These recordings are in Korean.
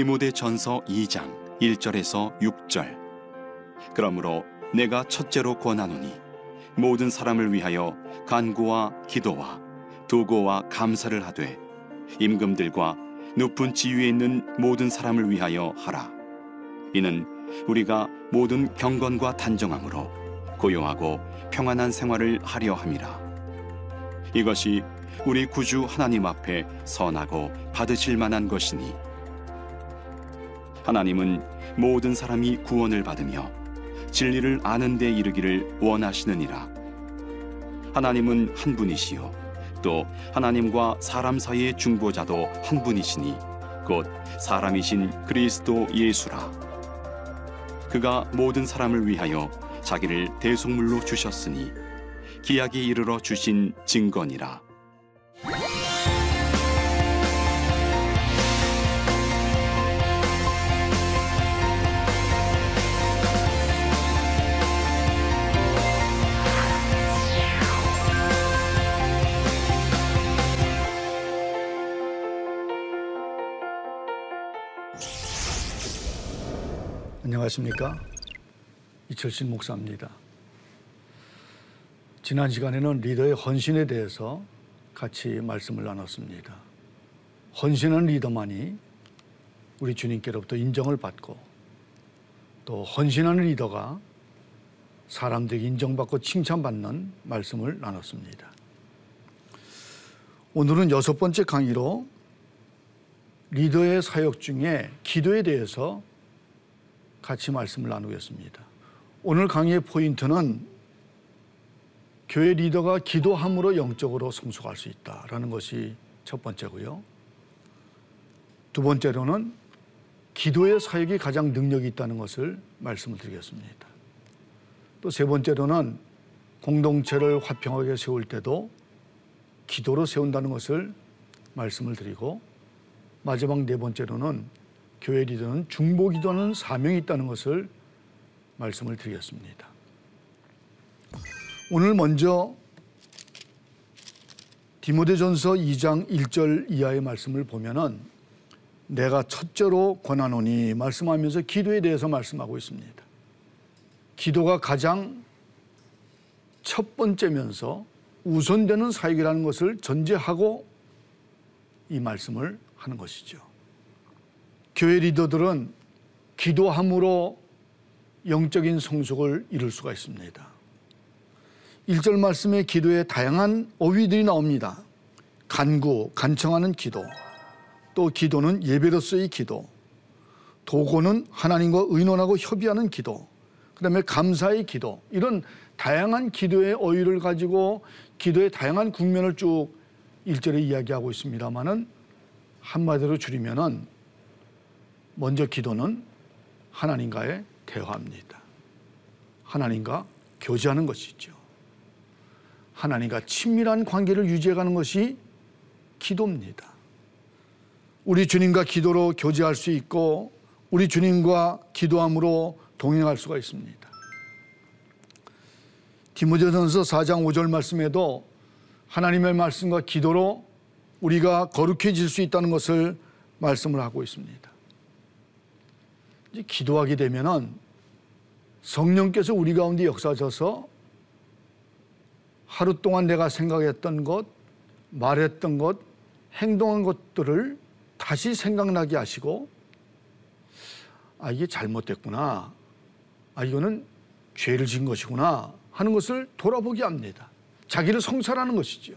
디모데 전서 2장 1절에서 6절. 그러므로 내가 첫째로 권하노니 모든 사람을 위하여 간구와 기도와 도고와 감사를 하되 임금들과 높은 지위에 있는 모든 사람을 위하여 하라. 이는 우리가 모든 경건과 단정함으로 고요하고 평안한 생활을 하려 함이라. 이것이 우리 구주 하나님 앞에 선하고 받으실 만한 것이니 하나님은 모든 사람이 구원을 받으며 진리를 아는 데 이르기를 원하시느니라. 하나님은 한 분이시요. 또 하나님과 사람 사이의 중보자도 한 분이시니 곧 사람이신 그리스도 예수라. 그가 모든 사람을 위하여 자기를 대속물로 주셨으니 기약이 이르러 주신 증거니라 안녕하십니까 이철신 목사입니다. 지난 시간에는 리더의 헌신에 대해서 같이 말씀을 나눴습니다. 헌신한 리더만이 우리 주님께로부터 인정을 받고 또 헌신하는 리더가 사람들에게 인정받고 칭찬받는 말씀을 나눴습니다. 오늘은 여섯 번째 강의로 리더의 사역 중에 기도에 대해서 같이 말씀을 나누겠습니다. 오늘 강의의 포인트는 교회 리더가 기도함으로 영적으로 성숙할 수 있다라는 것이 첫 번째고요. 두 번째로는 기도의 사역이 가장 능력이 있다는 것을 말씀을 드리겠습니다. 또 세 번째로는 공동체를 화평하게 세울 때도 기도로 세운다는 것을 말씀을 드리고 마지막 네 번째로는 교회 리더는 중보 기도하는 사명이 있다는 것을 말씀을 드리겠습니다. 오늘 먼저 디모데전서 2장 1절 이하의 말씀을 보면은 내가 첫째로 권하노니 말씀하면서 기도에 대해서 말씀하고 있습니다. 기도가 가장 첫 번째면서 우선되는 사역이라는 것을 전제하고 이 말씀을 하는 것이죠. 교회 리더들은 기도함으로 영적인 성숙을 이룰 수가 있습니다. 1절 말씀에 기도에 다양한 어휘들이 나옵니다. 간구, 간청하는 기도, 또 기도는 예배로서의 기도, 도고는 하나님과 의논하고 협의하는 기도, 그 다음에 감사의 기도, 이런 다양한 기도의 어휘를 가지고 기도의 다양한 국면을 쭉 1절에 이야기하고 있습니다만은 한마디로 줄이면은 먼저 기도는 하나님과의 대화입니다. 하나님과 교제하는 것이죠. 하나님과 친밀한 관계를 유지해가는 것이 기도입니다. 우리 주님과 기도로 교제할 수 있고 우리 주님과 기도함으로 동행할 수가 있습니다. 디모데전서 4장 5절 말씀에도 하나님의 말씀과 기도로 우리가 거룩해질 수 있다는 것을 말씀을 하고 있습니다. 이제 기도하게 되면은 성령께서 우리 가운데 역사하셔서 하루 동안 내가 생각했던 것, 말했던 것, 행동한 것들을 다시 생각나게 하시고 아 이게 잘못됐구나. 아 이거는 죄를 지은 것이구나 하는 것을 돌아보게 합니다. 자기를 성찰하는 것이죠.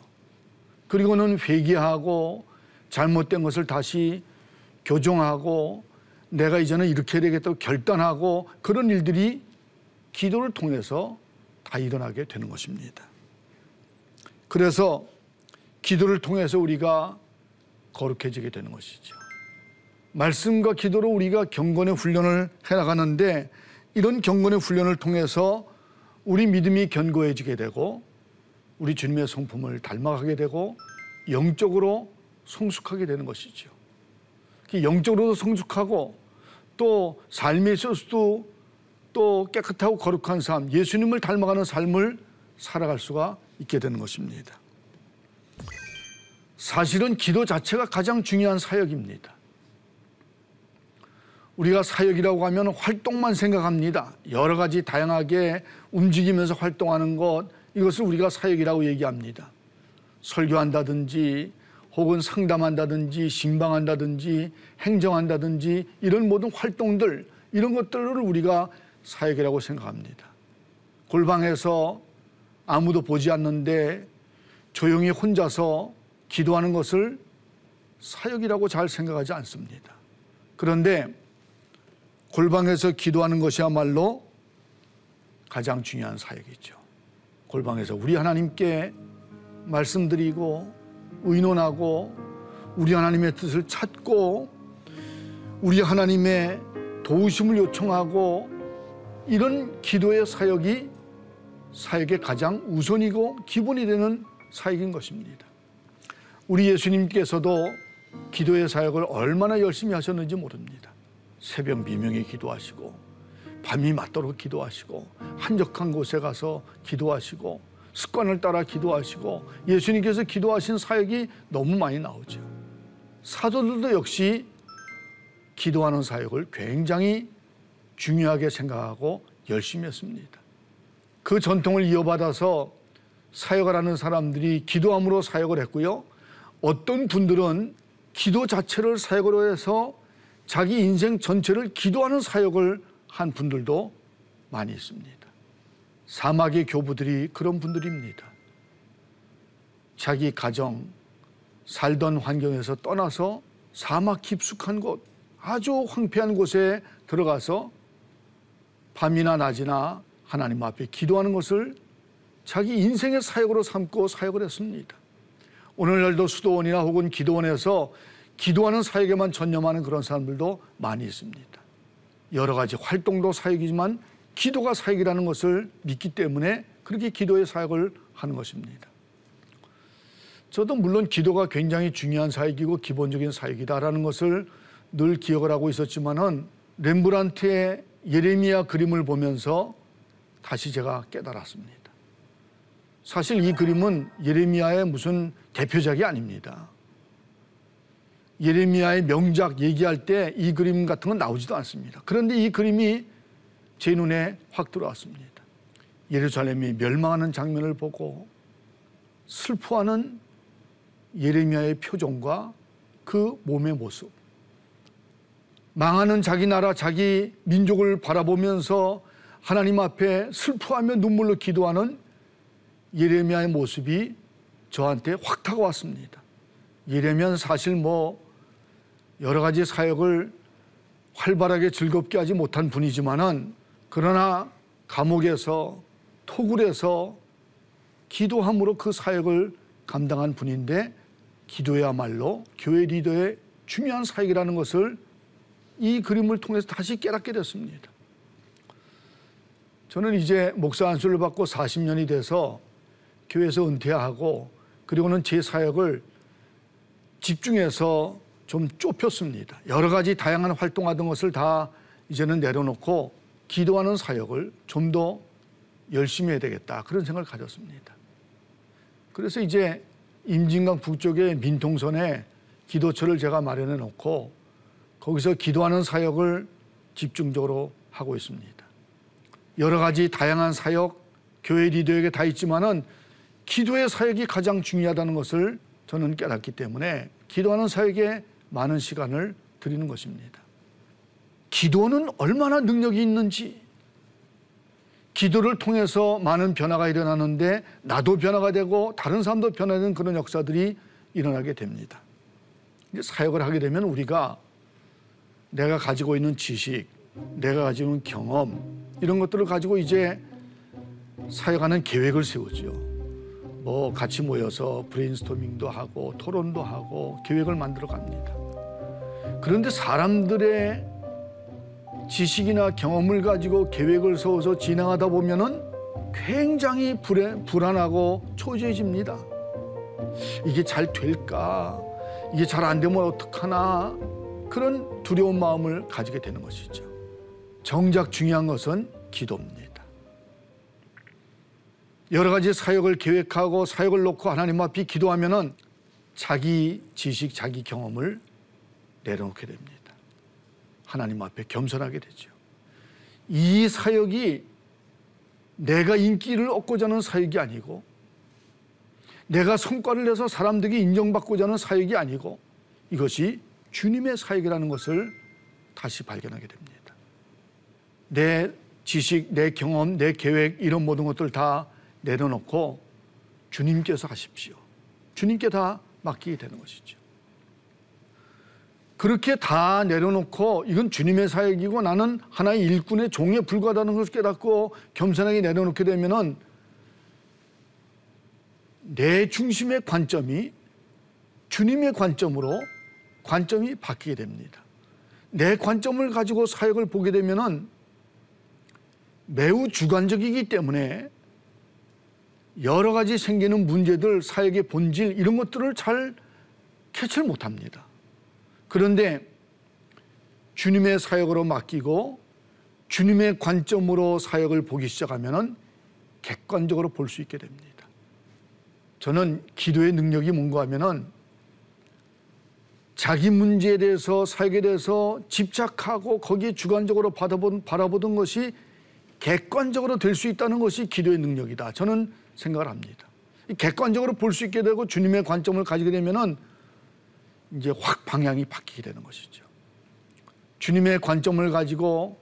그리고는 회개하고 잘못된 것을 다시 교정하고 내가 이제는 이렇게 되겠다고 결단하고 그런 일들이 기도를 통해서 다 일어나게 되는 것입니다. 그래서 기도를 통해서 우리가 거룩해지게 되는 것이죠. 말씀과 기도로 우리가 경건의 훈련을 해나가는데 이런 경건의 훈련을 통해서 우리 믿음이 견고해지게 되고 우리 주님의 성품을 닮아가게 되고 영적으로 성숙하게 되는 것이죠. 영적으로도 성숙하고 또 삶에 있어서도 또 깨끗하고 거룩한 삶, 예수님을 닮아가는 삶을 살아갈 수가 있게 되는 것입니다. 사실은 기도 자체가 가장 중요한 사역입니다. 우리가 사역이라고 하면 활동만 생각합니다. 여러 가지 다양하게 움직이면서 활동하는 것, 이것을 우리가 사역이라고 얘기합니다. 설교한다든지 혹은 상담한다든지 신방한다든지 행정한다든지 이런 모든 활동들 이런 것들을 우리가 사역이라고 생각합니다. 골방에서 아무도 보지 않는데 조용히 혼자서 기도하는 것을 사역이라고 잘 생각하지 않습니다. 그런데 골방에서 기도하는 것이야말로 가장 중요한 사역이죠. 골방에서 우리 하나님께 말씀드리고 의논하고 우리 하나님의 뜻을 찾고 우리 하나님의 도우심을 요청하고 이런 기도의 사역이 사역의 가장 우선이고 기본이 되는 사역인 것입니다. 우리 예수님께서도 기도의 사역을 얼마나 열심히 하셨는지 모릅니다. 새벽 미명에 기도하시고 밤이 맞도록 기도하시고 한적한 곳에 가서 기도하시고 습관을 따라 기도하시고 예수님께서 기도하신 사역이 너무 많이 나오죠. 사도들도 역시 기도하는 사역을 굉장히 중요하게 생각하고 열심히 했습니다. 그 전통을 이어받아서 사역을 하는 사람들이 기도함으로 사역을 했고요. 어떤 분들은 기도 자체를 사역으로 해서 자기 인생 전체를 기도하는 사역을 한 분들도 많이 있습니다. 사막의 교부들이 그런 분들입니다. 자기 가정, 살던 환경에서 떠나서 사막 깊숙한 곳, 아주 황폐한 곳에 들어가서 밤이나 낮이나 하나님 앞에 기도하는 것을 자기 인생의 사역으로 삼고 사역을 했습니다. 오늘날도 수도원이나 혹은 기도원에서 기도하는 사역에만 전념하는 그런 사람들도 많이 있습니다. 여러 가지 활동도 사역이지만 기도가 사역이라는 것을 믿기 때문에 그렇게 기도의 사역을 하는 것입니다. 저도 물론 기도가 굉장히 중요한 사역이고 기본적인 사역이다라는 것을 늘 기억을 하고 있었지만은 렘브란트의 예레미야 그림을 보면서 다시 제가 깨달았습니다. 사실 이 그림은 예레미야의 무슨 대표작이 아닙니다. 예레미야의 명작 얘기할 때 이 그림 같은 건 나오지도 않습니다. 그런데 이 그림이 제 눈에 확 들어왔습니다. 예루살렘이 멸망하는 장면을 보고 슬퍼하는 예레미야의 표정과 그 몸의 모습. 망하는 자기 나라, 자기 민족을 바라보면서 하나님 앞에 슬퍼하며 눈물로 기도하는 예레미야의 모습이 저한테 확 다가왔습니다. 예레미야는 사실 뭐 여러 가지 사역을 활발하게 즐겁게 하지 못한 분이지만은 그러나 감옥에서 토굴에서 기도함으로 그 사역을 감당한 분인데 기도야말로 교회 리더의 중요한 사역이라는 것을 이 그림을 통해서 다시 깨닫게 됐습니다. 저는 이제 목사 안수를 받고 40년이 돼서 교회에서 은퇴하고 그리고는 제 사역을 집중해서 좀 좁혔습니다. 여러 가지 다양한 활동하던 것을 다 이제는 내려놓고 기도하는 사역을 좀 더 열심히 해야 되겠다. 그런 생각을 가졌습니다. 그래서 이제 임진강 북쪽의 민통선에 기도처를 제가 마련해 놓고 거기서 기도하는 사역을 집중적으로 하고 있습니다. 여러 가지 다양한 사역, 교회 리더에게 다 있지만은 기도의 사역이 가장 중요하다는 것을 저는 깨닫기 때문에 기도하는 사역에 많은 시간을 드리는 것입니다. 기도는 얼마나 능력이 있는지 기도를 통해서 많은 변화가 일어나는데 나도 변화가 되고 다른 사람도 변화되는 그런 역사들이 일어나게 됩니다. 사역을 하게 되면 우리가 내가 가지고 있는 지식, 내가 가지고 있는 경험 이런 것들을 가지고 이제 사역하는 계획을 세우죠. 뭐 같이 모여서 브레인스토밍도 하고 토론도 하고 계획을 만들어 갑니다. 그런데 사람들의 지식이나 경험을 가지고 계획을 세워서 진행하다 보면은 굉장히 불안, 불안하고 초조해집니다. 이게 잘 될까? 이게 잘 안 되면 어떡하나? 그런 두려운 마음을 가지게 되는 것이죠. 정작 중요한 것은 기도입니다. 여러 가지 사역을 계획하고 사역을 놓고 하나님 앞에 기도하면은 자기 지식, 자기 경험을 내려놓게 됩니다. 하나님 앞에 겸손하게 되죠. 이 사역이 내가 인기를 얻고자 하는 사역이 아니고 내가 성과를 내서 사람들에게 인정받고자 하는 사역이 아니고 이것이 주님의 사역이라는 것을 다시 발견하게 됩니다. 내 지식, 내 경험, 내 계획 이런 모든 것들 다 내려놓고 주님께서 하십시오. 주님께 다 맡기게 되는 것이죠. 그렇게 다 내려놓고 이건 주님의 사역이고 나는 하나의 일꾼의 종에 불과하다는 것을 깨닫고 겸손하게 내려놓게 되면은 내 중심의 관점이 주님의 관점으로 관점이 바뀌게 됩니다. 내 관점을 가지고 사역을 보게 되면은 매우 주관적이기 때문에 여러 가지 생기는 문제들, 사역의 본질 이런 것들을 잘 캐치를 못합니다. 그런데 주님의 사역으로 맡기고 주님의 관점으로 사역을 보기 시작하면은 객관적으로 볼 수 있게 됩니다. 저는 기도의 능력이 뭔가 하면은 자기 문제에 대해서 사역에 대해서 집착하고 거기에 주관적으로 바라보던, 바라보던 것이 객관적으로 될 수 있다는 것이 기도의 능력이다. 저는 생각을 합니다. 객관적으로 볼 수 있게 되고 주님의 관점을 가지게 되면은 이제 확 방향이 바뀌게 되는 것이죠. 주님의 관점을 가지고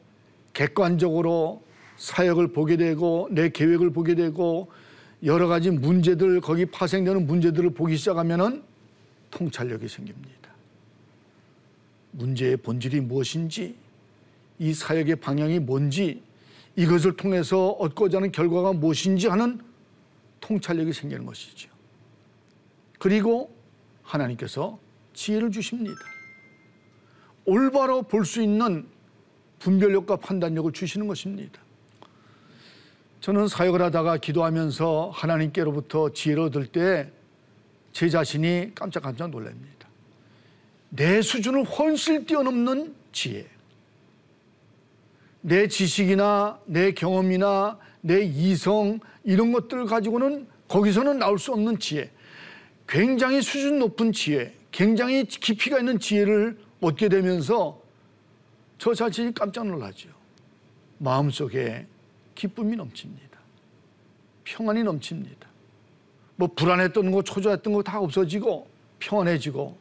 객관적으로 사역을 보게 되고 내 계획을 보게 되고 여러 가지 문제들 거기 파생되는 문제들을 보기 시작하면은 통찰력이 생깁니다. 문제의 본질이 무엇인지 이 사역의 방향이 뭔지 이것을 통해서 얻고자 하는 결과가 무엇인지 하는 통찰력이 생기는 것이죠. 그리고 하나님께서 지혜를 주십니다. 올바로 볼 수 있는 분별력과 판단력을 주시는 것입니다. 저는 사역을 하다가 기도하면서 하나님께로부터 지혜를 얻을 때 제 자신이 깜짝깜짝 놀랍니다. 내 수준을 훨씬 뛰어넘는 지혜. 내 지식이나 내 경험이나 내 이성 이런 것들 가지고는 거기서는 나올 수 없는 지혜. 굉장히 수준 높은 지혜, 굉장히 깊이가 있는 지혜를 얻게 되면서 저 자신이 깜짝 놀라죠. 마음속에 기쁨이 넘칩니다. 평안이 넘칩니다. 뭐 불안했던 거, 초조했던 거 다 없어지고 평안해지고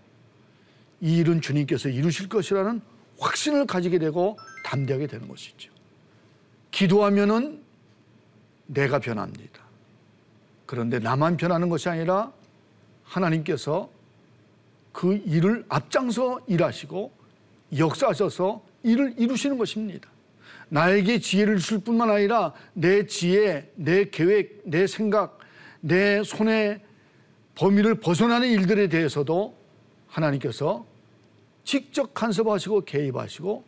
이 일은 주님께서 이루실 것이라는 확신을 가지게 되고 담대하게 되는 것이죠. 기도하면은 내가 변합니다. 그런데 나만 변하는 것이 아니라 하나님께서 그 일을 앞장서 일하시고 역사하셔서 일을 이루시는 것입니다. 나에게 지혜를 줄 뿐만 아니라 내 지혜, 내 계획, 내 생각, 내 손의 범위를 벗어나는 일들에 대해서도 하나님께서 직접 간섭하시고 개입하시고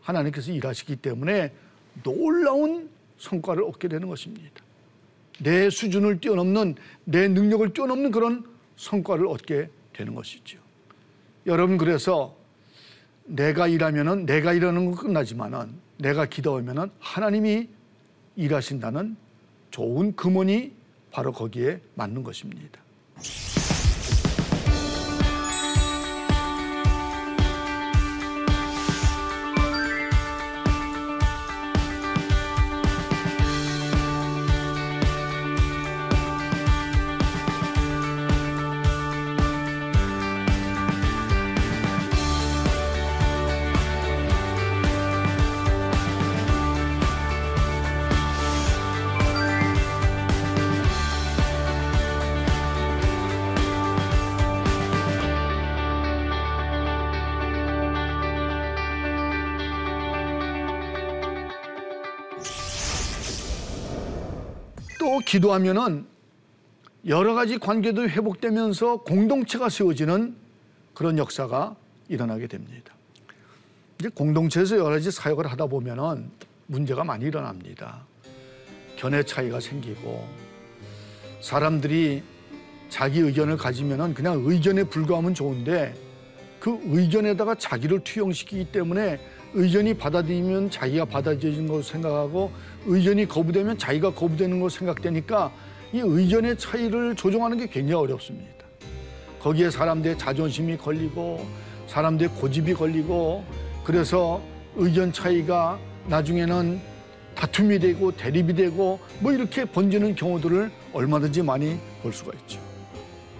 하나님께서 일하시기 때문에 놀라운 성과를 얻게 되는 것입니다. 내 수준을 뛰어넘는 내 능력을 뛰어넘는 그런 성과를 얻게 되는 것이죠. 여러분 그래서 내가 일하면은 내가 일하는 건 끝나지만은 내가 기도하면은 하나님이 일하신다는 좋은 금원이 바로 거기에 맞는 것입니다. 기도하면은 여러 가지 관계도 회복되면서 공동체가 세워지는 그런 역사가 일어나게 됩니다. 이제 공동체에서 여러 가지 사역을 하다 보면은 문제가 많이 일어납니다. 견해 차이가 생기고 사람들이 자기 의견을 가지면은 그냥 의견에 불과하면 좋은데 그 의견에다가 자기를 투영시키기 때문에 의견이 받아들이면 자기가 받아들여진 것으로 생각하고 의견이 거부되면 자기가 거부되는 것으로 생각되니까 이 의견의 차이를 조정하는 게 굉장히 어렵습니다. 거기에 사람들의 자존심이 걸리고 사람들의 고집이 걸리고 그래서 의견 차이가 나중에는 다툼이 되고 대립이 되고 뭐 이렇게 번지는 경우들을 얼마든지 많이 볼 수가 있죠.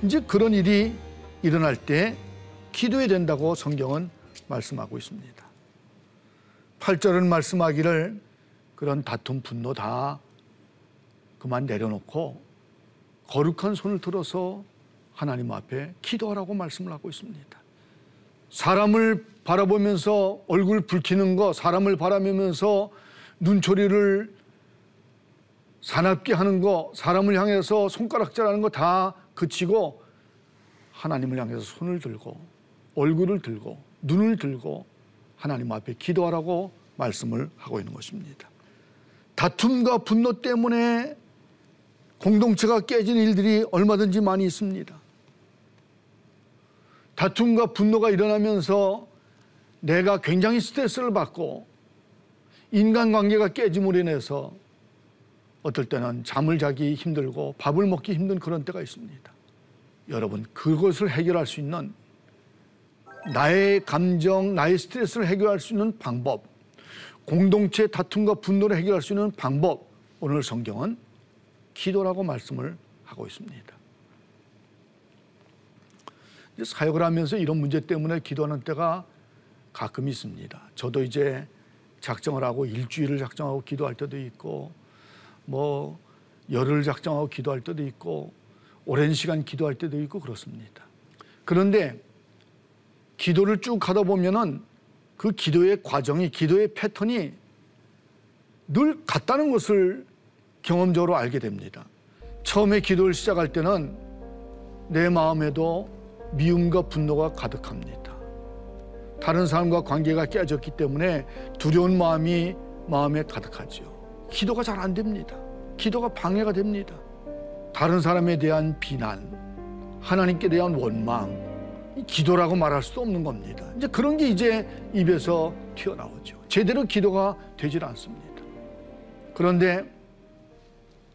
이제 그런 일이 일어날 때 기도해야 된다고 성경은 말씀하고 있습니다. 8절은 말씀하기를 그런 다툼 분노 다 그만 내려놓고 거룩한 손을 들어서 하나님 앞에 기도하라고 말씀을 하고 있습니다. 사람을 바라보면서 얼굴 붉히는 거, 사람을 바라보면서 눈초리를 사납게 하는 거, 사람을 향해서 손가락질하는 거 다 그치고 하나님을 향해서 손을 들고 얼굴을 들고 눈을 들고 하나님 앞에 기도하라고 말씀을 하고 있는 것입니다. 다툼과 분노 때문에 공동체가 깨진 일들이 얼마든지 많이 있습니다. 다툼과 분노가 일어나면서 내가 굉장히 스트레스를 받고 인간관계가 깨짐으로 인해서 어떨 때는 잠을 자기 힘들고 밥을 먹기 힘든 그런 때가 있습니다. 여러분, 그것을 해결할 수 있는 나의 감정, 나의 스트레스를 해결할 수 있는 방법, 공동체 다툼과 분노를 해결할 수 있는 방법, 오늘 성경은 기도라고 말씀을 하고 있습니다. 사역을 하면서 이런 문제 때문에 기도하는 때가 가끔 있습니다. 저도 이제 작정을 하고 일주일을 작정하고 기도할 때도 있고 뭐 열흘 작정하고 기도할 때도 있고 오랜 시간 기도할 때도 있고 그렇습니다. 그런데 기도를 쭉 하다 보면은 그 기도의 과정이 기도의 패턴이 늘 같다는 것을 경험적으로 알게 됩니다. 처음에 기도를 시작할 때는 내 마음에도 미움과 분노가 가득합니다. 다른 사람과 관계가 깨졌기 때문에 두려운 마음이 마음에 가득하죠. 기도가 잘 안 됩니다. 기도가 방해가 됩니다. 다른 사람에 대한 비난, 하나님께 대한 원망, 기도라고 말할 수도 없는 겁니다. 이제 그런 게 이제 입에서 튀어나오죠. 제대로 기도가 되질 않습니다. 그런데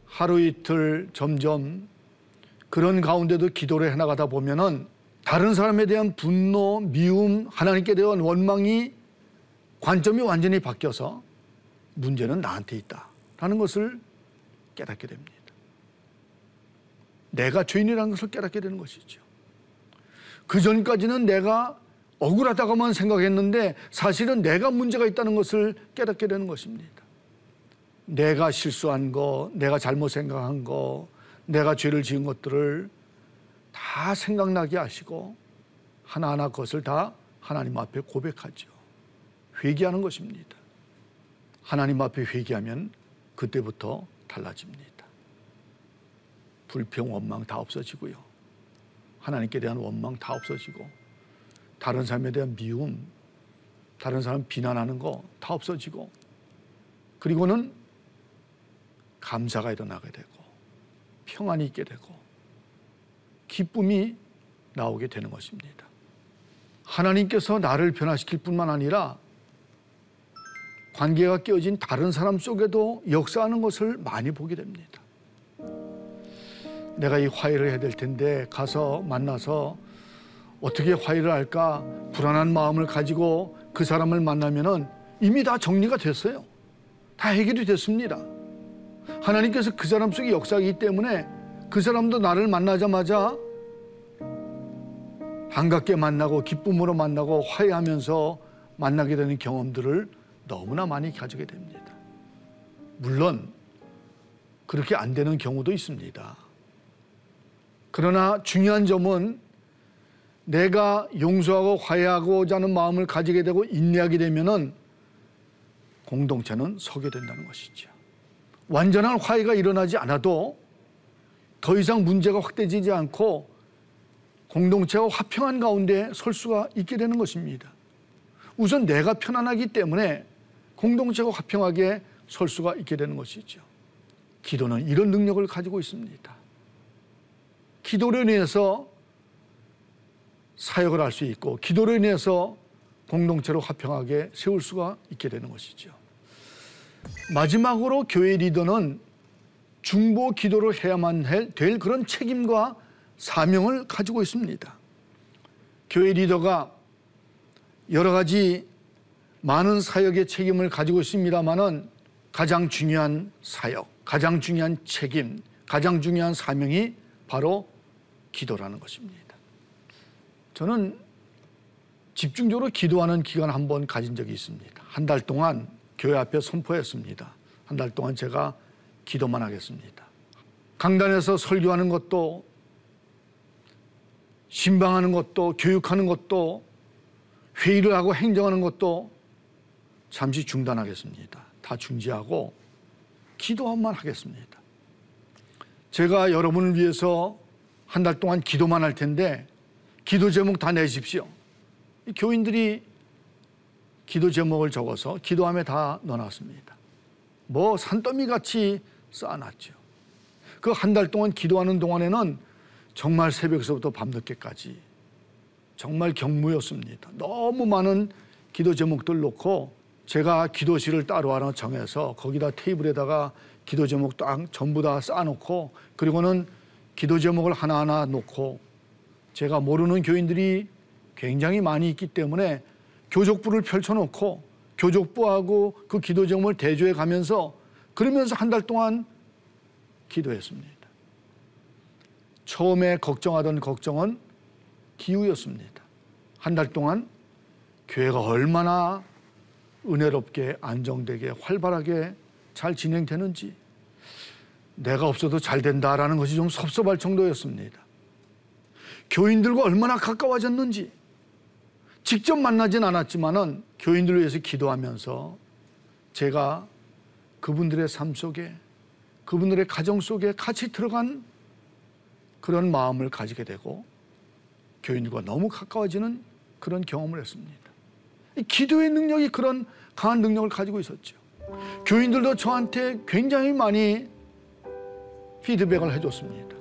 하루 이틀 점점 그런 가운데도 기도를 해나가다 보면은 다른 사람에 대한 분노, 미움, 하나님께 대한 원망이 관점이 완전히 바뀌어서 문제는 나한테 있다라는 것을 깨닫게 됩니다. 내가 죄인이라는 것을 깨닫게 되는 것이죠. 그 전까지는 내가 억울하다고만 생각했는데 사실은 내가 문제가 있다는 것을 깨닫게 되는 것입니다. 내가 실수한 거, 내가 잘못 생각한 거, 내가 죄를 지은 것들을 다 생각나게 하시고 하나하나 그것을 다 하나님 앞에 고백하죠. 회개하는 것입니다. 하나님 앞에 회개하면 그때부터 달라집니다. 불평, 원망 다 없어지고요. 하나님께 대한 원망 다 없어지고 다른 사람에 대한 미움, 다른 사람 비난하는 거 다 없어지고 그리고는 감사가 일어나게 되고 평안이 있게 되고 기쁨이 나오게 되는 것입니다. 하나님께서 나를 변화시킬 뿐만 아니라 관계가 깨어진 다른 사람 속에도 역사하는 것을 많이 보게 됩니다. 내가 이 화해를 해야 될 텐데 가서 만나서 어떻게 화해를 할까 불안한 마음을 가지고 그 사람을 만나면은 이미 다 정리가 됐어요. 다 해결이 됐습니다. 하나님께서 그 사람 속에 역사이기 때문에 그 사람도 나를 만나자마자 반갑게 만나고 기쁨으로 만나고 화해하면서 만나게 되는 경험들을 너무나 많이 가지게 됩니다. 물론 그렇게 안 되는 경우도 있습니다. 그러나 중요한 점은 내가 용서하고 화해하고자 하는 마음을 가지게 되고 인내하게 되면은 공동체는 서게 된다는 것이죠. 완전한 화해가 일어나지 않아도 더 이상 문제가 확대되지 않고 공동체가 화평한 가운데 설 수가 있게 되는 것입니다. 우선 내가 편안하기 때문에 공동체가 화평하게 설 수가 있게 되는 것이죠. 기도는 이런 능력을 가지고 있습니다. 기도로 인해서 사역을 할 수 있고 기도로 인해서 공동체로 화평하게 세울 수가 있게 되는 것이죠. 마지막으로 교회 리더는 중보 기도를 해야만 될 그런 책임과 사명을 가지고 있습니다. 교회 리더가 여러 가지 많은 사역의 책임을 가지고 있습니다만은 가장 중요한 사역, 가장 중요한 책임, 가장 중요한 사명이 바로 기도라는 것입니다. 저는 집중적으로 기도하는 기간 한 번 가진 적이 있습니다. 한 달 동안 교회 앞에 선포했습니다. 한 달 동안 제가 기도만 하겠습니다. 강단에서 설교하는 것도 신방하는 것도 교육하는 것도 회의를 하고 행정하는 것도 잠시 중단하겠습니다. 다 중지하고 기도만 하겠습니다. 제가 여러분을 위해서 한 달 동안 기도만 할 텐데 기도 제목 다 내십시오. 교인들이 기도 제목을 적어서 기도함에 다 넣어놨습니다. 뭐 산더미 같이 쌓아놨죠. 그 한 달 동안 기도하는 동안에는 정말 새벽서부터 밤늦게까지 정말 경무였습니다. 너무 많은 기도 제목들 놓고 제가 기도실을 따로 하나 정해서 거기다 테이블에다가 기도 제목 딱 전부 다 쌓아놓고 그리고는 기도 제목을 하나하나 놓고 제가 모르는 교인들이 굉장히 많이 있기 때문에 교족부를 펼쳐놓고 교족부하고 그 기도 제목을 대조해 가면서 그러면서 한 달 동안 기도했습니다. 처음에 걱정하던 걱정은 기후였습니다. 한 달 동안 교회가 얼마나 은혜롭게 안정되게 활발하게 잘 진행되는지 내가 없어도 잘 된다라는 것이 좀 섭섭할 정도였습니다. 교인들과 얼마나 가까워졌는지 직접 만나진 않았지만은 교인들을 위해서 기도하면서 제가 그분들의 삶 속에 그분들의 가정 속에 같이 들어간 그런 마음을 가지게 되고 교인들과 너무 가까워지는 그런 경험을 했습니다. 기도의 능력이 그런 강한 능력을 가지고 있었죠. 교인들도 저한테 굉장히 많이 피드백을 해줬습니다.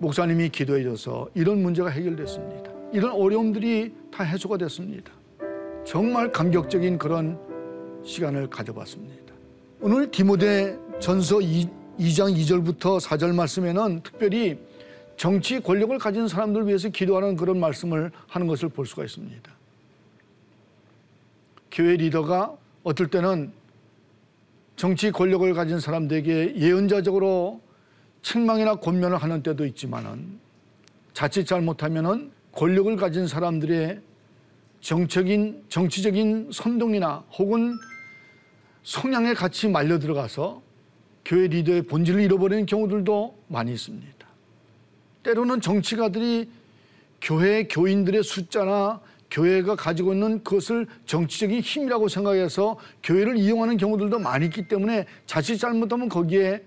목사님이 기도해줘서 이런 문제가 해결됐습니다. 이런 어려움들이 다 해소가 됐습니다. 정말 감격적인 그런 시간을 가져봤습니다. 오늘 디모데 전서 2, 2장 2절부터 4절 말씀에는 특별히 정치 권력을 가진 사람들 위해서 기도하는 그런 말씀을 하는 것을 볼 수가 있습니다. 교회 리더가 어떨 때는 정치 권력을 가진 사람들에게 예언자적으로 책망이나 권면을 하는 때도 있지만은 자칫 잘못하면은 권력을 가진 사람들의 정적인 정치적인 선동이나 혹은 성향에 같이 말려 들어가서 교회 리더의 본질을 잃어버리는 경우들도 많이 있습니다. 때로는 정치가들이 교회 교인들의 숫자나 교회가 가지고 있는 그것을 정치적인 힘이라고 생각해서 교회를 이용하는 경우들도 많이 있기 때문에 자칫 잘못하면 거기에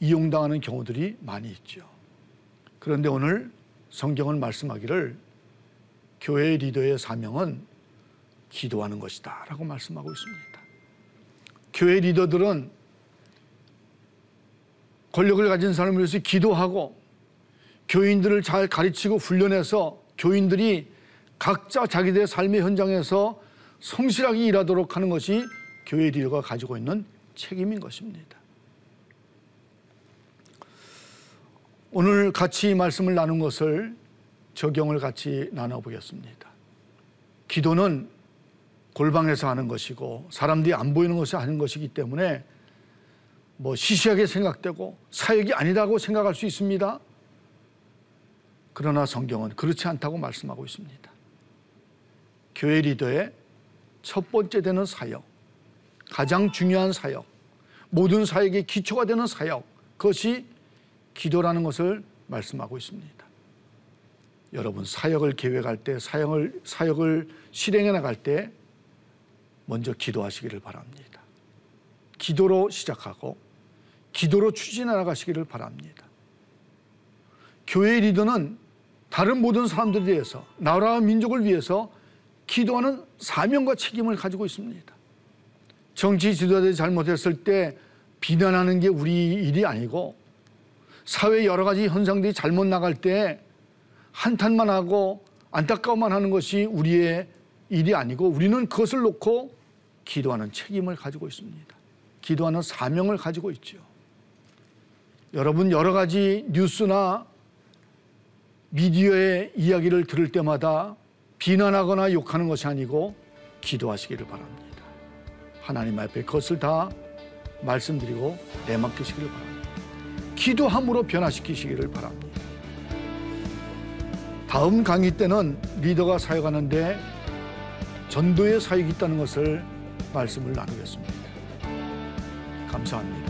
이용당하는 경우들이 많이 있죠. 그런데 오늘 성경은 말씀하기를 교회 리더의 사명은 기도하는 것이다 라고 말씀하고 있습니다. 교회 리더들은 권력을 가진 사람을 위해서 기도하고 교인들을 잘 가르치고 훈련해서 교인들이 각자 자기들의 삶의 현장에서 성실하게 일하도록 하는 것이 교회 리더가 가지고 있는 책임인 것입니다. 오늘 같이 말씀을 나눈 것을 적용을 같이 나눠보겠습니다. 기도는 골방에서 하는 것이고 사람들이 안 보이는 것을 하는 것이기 때문에 뭐 시시하게 생각되고 사역이 아니라고 생각할 수 있습니다. 그러나 성경은 그렇지 않다고 말씀하고 있습니다. 교회 리더의 첫 번째 되는 사역, 가장 중요한 사역, 모든 사역의 기초가 되는 사역, 그것이 기도라는 것을 말씀하고 있습니다. 여러분 사역을 계획할 때, 사역을 사역을 실행해 나갈 때 먼저 기도하시기를 바랍니다. 기도로 시작하고 기도로 추진해 나가시기를 바랍니다. 교회 리더는 다른 모든 사람들에 대해서 나라와 민족을 위해서 기도하는 사명과 책임을 가지고 있습니다. 정치 지도자들이 잘못했을 때 비난하는 게 우리 일이 아니고 사회 여러 가지 현상들이 잘못 나갈 때 한탄만 하고 안타까워만 하는 것이 우리의 일이 아니고 우리는 그것을 놓고 기도하는 책임을 가지고 있습니다. 기도하는 사명을 가지고 있죠. 여러분 여러 가지 뉴스나 미디어의 이야기를 들을 때마다 비난하거나 욕하는 것이 아니고 기도하시기를 바랍니다. 하나님 앞에 그것을 다 말씀드리고 내맡기시기를 바랍니다. 기도함으로 변화시키시기를 바랍니다. 다음 강의 때는 리더가 사역하는데 전도의 사역이 있다는 것을 말씀을 나누겠습니다. 감사합니다.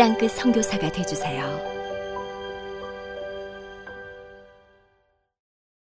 땅끝 선교사가 되주세요.